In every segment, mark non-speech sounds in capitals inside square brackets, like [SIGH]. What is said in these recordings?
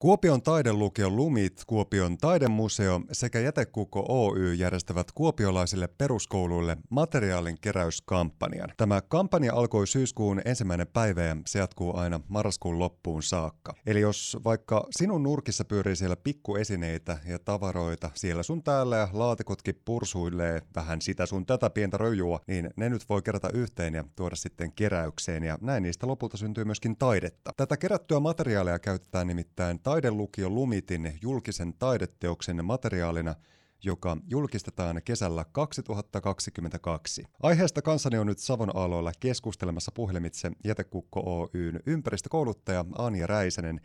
Kuopion taidelukion Lumit, Kuopion taidemuseo sekä Jätekukko Oy järjestävät kuopiolaisille peruskouluille materiaalin keräyskampanjan. Tämä kampanja alkoi syyskuun ensimmäinen päivä ja se jatkuu aina marraskuun loppuun saakka. Eli jos vaikka sinun nurkissa pyörii siellä pikkuesineitä ja tavaroita siellä sun täällä ja laatikotkin pursuilee vähän sitä sun tätä pientä röjua, niin ne nyt voi kerätä yhteen ja tuoda sitten keräykseen ja näin niistä lopulta syntyy myöskin taidetta. Tätä kerättyä materiaalia käytetään nimittäin taidelukio Lumitin julkisen taideteoksen materiaalina, joka julkistetaan kesällä 2022. Aiheesta kanssani on nyt Savon aloilla keskustelemassa puhelimitse Jätekukko Oyn ympäristökouluttaja Anja Räisänen.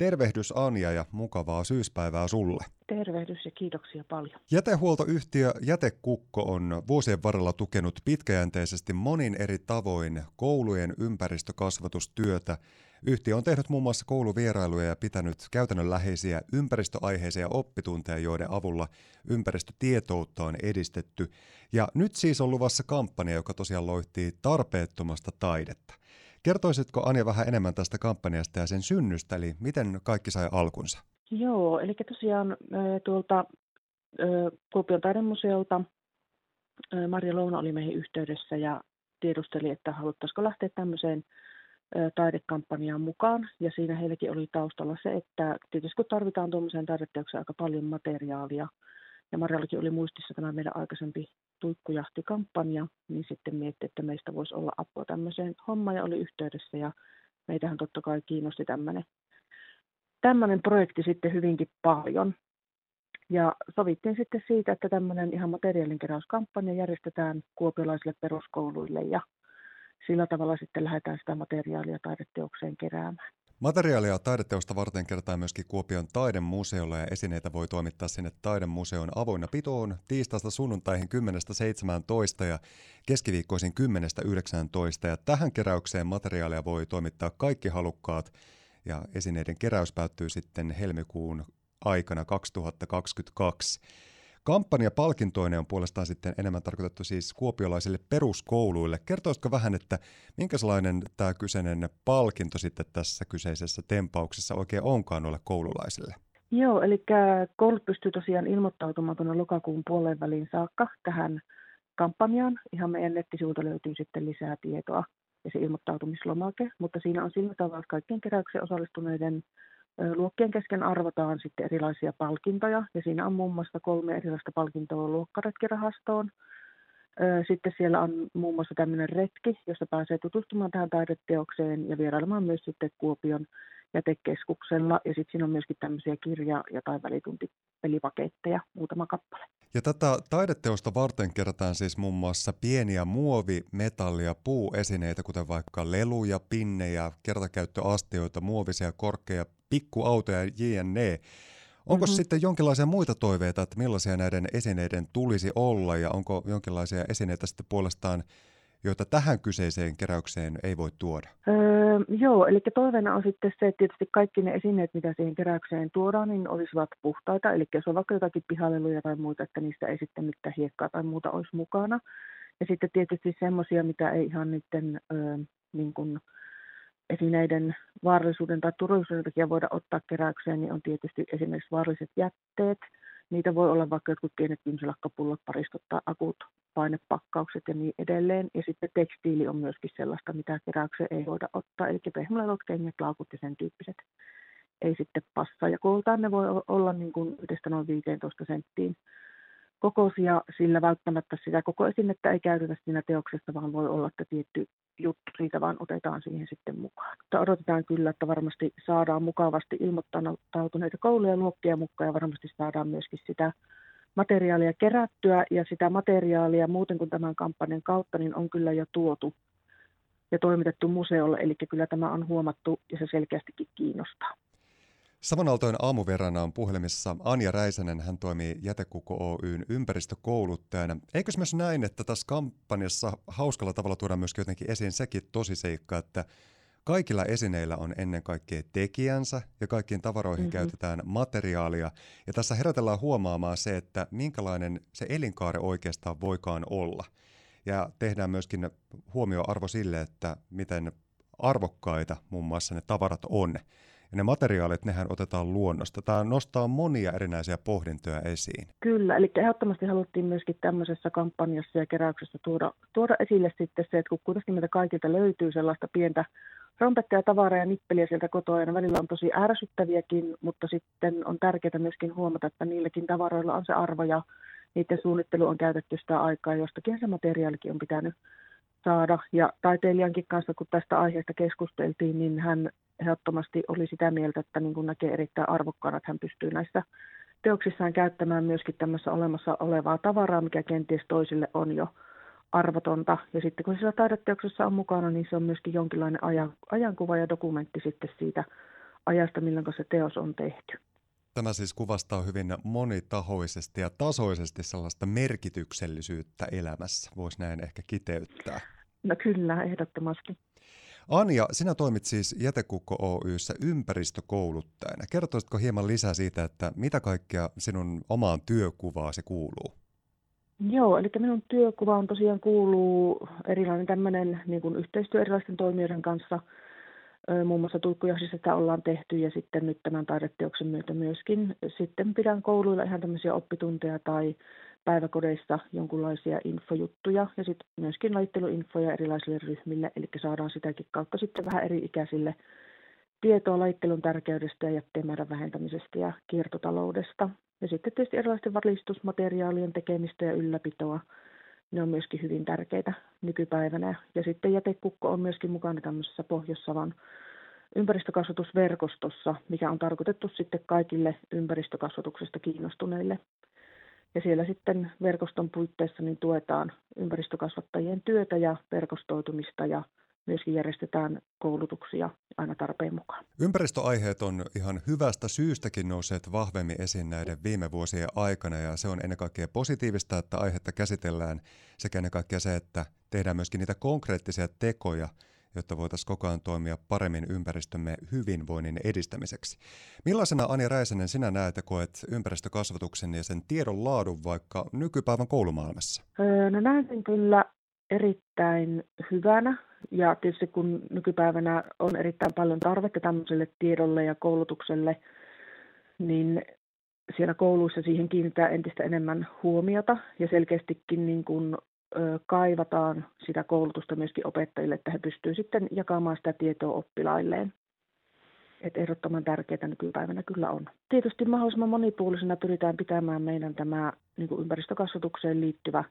Tervehdys Anja ja mukavaa syyspäivää sulle. Tervehdys ja kiitoksia paljon. Jätehuoltoyhtiö Jätekukko on vuosien varrella tukenut pitkäjänteisesti monin eri tavoin koulujen ympäristökasvatustyötä Yhtiö on tehnyt muun muassa kouluvierailuja ja pitänyt käytännönläheisiä ympäristöaiheisia oppitunteja, joiden avulla ympäristötietoutta on edistetty. Ja nyt siis on luvassa kampanja, joka tosiaan loihtii tarpeettomasta taidetta. Kertoisitko Anja vähän enemmän tästä kampanjasta ja sen synnystä, eli miten kaikki sai alkunsa? Joo, eli tosiaan tuolta Kuopion taidemuseolta Marja Louna oli meihin yhteydessä ja tiedusteli, että haluttaisiko lähteä tämmöiseen taidekampanjaan mukaan. Ja siinä heilläkin oli taustalla se, että tietysti kun tarvitaan tuommoiseen taideteokseen aika paljon materiaalia, ja Marjallakin oli muistissa tämä meidän aikaisempi tuikkujahtikampanja, niin sitten mietti, että meistä voisi olla apua tämmöiseen hommaan ja oli yhteydessä ja meitähän totta kai kiinnosti tämmöinen, tämmöinen projekti sitten hyvinkin paljon. Ja sovittiin sitten siitä, että tämmöinen ihan materiaalinkeräyskampanja järjestetään kuopiolaisille peruskouluille ja sillä tavalla sitten lähdetään sitä materiaalia taideteokseen keräämään. Materiaalia taideteosta varten kertaa myöskin Kuopion taidemuseolla ja esineitä voi toimittaa sinne taidemuseon avoinna pitoon tiistaista sunnuntaihin 10.17 ja keskiviikkoisin 10.19. Ja tähän keräykseen materiaalia voi toimittaa kaikki halukkaat ja esineiden keräys päättyy sitten helmikuun aikana 2022. Kampanja palkintoinen on puolestaan sitten enemmän tarkoitettu siis kuopiolaisille peruskouluille. Kertoisiko vähän, että minkälainen tämä kyseinen palkinto sitten tässä kyseisessä tempauksessa oikein onkaan noille koululaisille? Joo, eli koulut pystyy tosiaan ilmoittautumaan tuonne lokakuun puolen väliin saakka tähän kampanjaan. Ihan meidän nettisivuilta löytyy sitten lisää tietoa ja se ilmoittautumislomake, mutta siinä on sillä tavalla, että kaikkien keräykseen osallistuneiden Luokkien kesken arvotaan sitten erilaisia palkintoja ja siinä on muun muassa kolme erilaista palkintoa luokkaretkirahastoon. Sitten siellä on muun muassa tämmöinen retki, jossa pääsee tutustumaan tähän taideteokseen ja vierailemaan myös sitten Kuopion jätekeskuksella. Ja sitten siinä on myöskin tämmöisiä kirja- ja tai välituntipelipaketteja, muutama kappale. Ja tätä taideteosta varten kerätään siis muun muassa pieniä muovi-, metalli- ja puuesineitä, kuten vaikka leluja, pinnejä, kertakäyttöastioita, muovisia korkeja pikkuautoja jne. Onko mm-hmm. sitten jonkinlaisia muita toiveita, että millaisia näiden esineiden tulisi olla ja onko jonkinlaisia esineitä sitten puolestaan, joita tähän kyseiseen keräykseen ei voi tuoda? Öö, joo, eli toiveena on sitten se, että tietysti kaikki ne esineet, mitä siihen keräykseen tuodaan, niin olisivat puhtaita. Eli jos on vaikka jotakin pihaleluja tai muuta, että niistä ei sitten mitään hiekkaa tai muuta olisi mukana. Ja sitten tietysti semmoisia, mitä ei ihan niiden öö, niin kuin, esineiden vaarallisuuden tai turvallisuuden takia voida ottaa keräykseen, niin on tietysti esimerkiksi vaaralliset jätteet. Niitä voi olla vaikka jotkut pienet kynsilaskapullot, paristot tai akut, painepakkaukset ja niin edelleen. Ja sitten tekstiili on myöskin sellaista, mitä keräykseen ei voida ottaa, eli pehmolelot, kengät, laukut ja sen tyyppiset ei sitten passaa. Ja kooltaan ne voi olla niin kuin yhdestä noin 15 senttiin kokoisia, sillä välttämättä sitä koko esinettä ei käytetä siinä teoksessa, vaan voi olla, että tietty juttu siitä vaan otetaan siihen sitten mukaan. Mutta odotetaan kyllä, että varmasti saadaan mukavasti ilmoittautuneita kouluja ja luokkia mukaan ja varmasti saadaan myöskin sitä materiaalia kerättyä ja sitä materiaalia muuten kuin tämän kampanjan kautta niin on kyllä jo tuotu ja toimitettu museolle, eli kyllä tämä on huomattu ja se selkeästikin kiinnostaa. Savonaltojen aamuverrana on puhelimessa Anja Räisänen, hän toimii Jätekukko Oyn ympäristökouluttajana. Eikö myös näin, että tässä kampanjassa hauskalla tavalla tuodaan myös jotenkin esiin sekin tosiseikka, että kaikilla esineillä on ennen kaikkea tekijänsä ja kaikkiin tavaroihin mm-hmm. käytetään materiaalia. Ja tässä herätellään huomaamaan se, että minkälainen se elinkaari oikeastaan voikaan olla. Ja tehdään myöskin huomioarvo sille, että miten arvokkaita muun muassa ne tavarat on Ja ne materiaalit, nehän otetaan luonnosta. Tämä nostaa monia erinäisiä pohdintoja esiin. Kyllä, eli ehdottomasti haluttiin myöskin tämmöisessä kampanjassa ja keräyksessä tuoda, tuoda esille sitten se, että kun kuitenkin meitä kaikilta löytyy sellaista pientä rompettia, tavaraa ja nippeliä sieltä kotoa, ja välillä on tosi ärsyttäviäkin, mutta sitten on tärkeää myöskin huomata, että niilläkin tavaroilla on se arvo, ja niiden suunnittelu on käytetty sitä aikaa, jostakin se materiaalikin on pitänyt saada. Ja taiteilijankin kanssa, kun tästä aiheesta keskusteltiin, niin hän ehdottomasti oli sitä mieltä, että niin kuin näkee erittäin arvokkaana, että hän pystyy näissä teoksissaan käyttämään myöskin tämmössä olemassa olevaa tavaraa, mikä kenties toisille on jo arvotonta. Ja sitten kun siellä taideteoksessa on mukana, niin se on myöskin jonkinlainen ajan, ajankuva ja dokumentti sitten siitä ajasta, milloin se teos on tehty. Tämä siis kuvastaa hyvin monitahoisesti ja tasoisesti sellaista merkityksellisyyttä elämässä, voisi näin ehkä kiteyttää. No kyllä, ehdottomasti. Anja, sinä toimit siis Jätekukko Oyssä ympäristökouluttajana. Kertoisitko hieman lisää siitä, että mitä kaikkea sinun omaan työkuvaasi kuuluu? Joo, eli minun työkuva on tosiaan kuuluu erilainen tämmöinen niin kuin yhteistyö erilaisten toimijoiden kanssa – Muun muassa tulkkujahdissa sitä ollaan tehty ja sitten nyt tämän taideteoksen myötä myöskin. Sitten pidän kouluilla ihan tämmöisiä oppitunteja tai päiväkodeissa jonkunlaisia infojuttuja ja sitten myöskin laitteluinfoja erilaisille ryhmille, eli saadaan sitäkin kautta sitten vähän eri ikäisille tietoa laittelun tärkeydestä ja jätteen vähentämisestä ja kiertotaloudesta. Ja sitten tietysti erilaisten valistusmateriaalien tekemistä ja ylläpitoa ne on myöskin hyvin tärkeitä nykypäivänä. Ja sitten jätekukko on myöskin mukana tämmöisessä Pohjois-Savan ympäristökasvatusverkostossa, mikä on tarkoitettu sitten kaikille ympäristökasvatuksesta kiinnostuneille. Ja siellä sitten verkoston puitteissa niin tuetaan ympäristökasvattajien työtä ja verkostoitumista ja myöskin järjestetään koulutuksia aina tarpeen mukaan. Ympäristöaiheet on ihan hyvästä syystäkin nousseet vahvemmin esiin näiden viime vuosien aikana ja se on ennen kaikkea positiivista, että aihetta käsitellään sekä ennen kaikkea se, että tehdään myöskin niitä konkreettisia tekoja, jotta voitaisiin koko ajan toimia paremmin ympäristömme hyvinvoinnin edistämiseksi. Millaisena Ani Räisänen sinä näet ja koet ympäristökasvatuksen ja sen tiedon laadun vaikka nykypäivän koulumaailmassa? Öö, no näen sen kyllä erittäin hyvänä ja tietysti kun nykypäivänä on erittäin paljon tarvetta tämmöiselle tiedolle ja koulutukselle, niin siellä kouluissa siihen kiinnittää entistä enemmän huomiota ja selkeästikin niin kuin, kaivataan sitä koulutusta myöskin opettajille, että he pystyvät sitten jakamaan sitä tietoa oppilailleen. Et ehdottoman tärkeää nykypäivänä kyllä on. Tietysti mahdollisimman monipuolisena pyritään pitämään meidän tämä niin kuin ympäristökasvatukseen liittyvä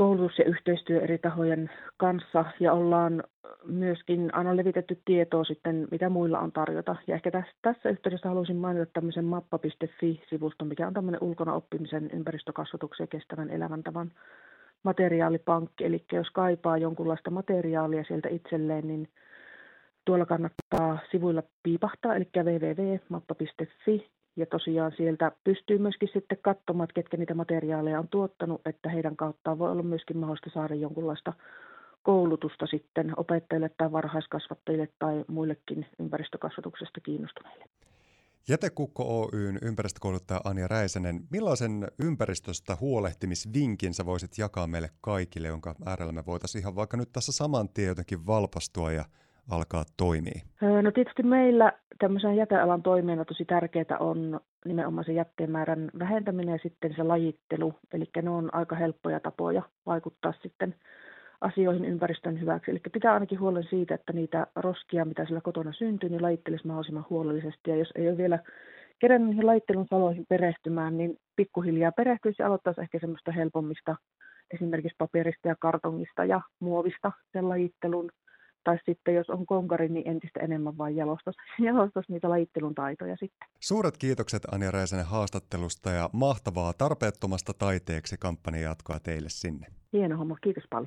koulutus ja yhteistyö eri tahojen kanssa ja ollaan myöskin aina levitetty tietoa sitten, mitä muilla on tarjota. Ja ehkä tässä, tässä yhteydessä haluaisin mainita tämmöisen mappa.fi-sivuston, mikä on tämmöinen ulkona oppimisen ympäristökasvatuksen ja kestävän elämäntavan materiaalipankki. Eli jos kaipaa jonkunlaista materiaalia sieltä itselleen, niin tuolla kannattaa sivuilla piipahtaa, eli www.mappa.fi ja tosiaan sieltä pystyy myöskin sitten katsomaan, että ketkä niitä materiaaleja on tuottanut, että heidän kauttaan voi olla myöskin mahdollista saada jonkunlaista koulutusta sitten opettajille tai varhaiskasvattajille tai muillekin ympäristökasvatuksesta kiinnostuneille. Jätekukko Oyn ympäristökouluttaja Anja Räisänen, millaisen ympäristöstä huolehtimisvinkin sä voisit jakaa meille kaikille, jonka äärellä me voitaisiin ihan vaikka nyt tässä saman tien jotenkin valpastua ja alkaa toimia? No tietysti meillä tämmöisen jätealan toimijana tosi tärkeää on nimenomaan se jätteen määrän vähentäminen ja sitten se lajittelu. Eli ne on aika helppoja tapoja vaikuttaa sitten asioihin ympäristön hyväksi. Eli pitää ainakin huolen siitä, että niitä roskia, mitä sillä kotona syntyy, niin lajittelisi mahdollisimman huolellisesti. Ja jos ei ole vielä kerran niihin lajittelun saloihin perehtymään, niin pikkuhiljaa perehtyisi ja aloittaisi ehkä semmoista helpommista esimerkiksi paperista ja kartongista ja muovista sen lajittelun tai sitten jos on konkari, niin entistä enemmän vain jalostas, [LAUGHS] jalostas niitä lajittelun taitoja sitten. Suuret kiitokset Anja Räisänen haastattelusta ja mahtavaa tarpeettomasta taiteeksi kampanjan jatkoa teille sinne. Hieno homma, kiitos paljon.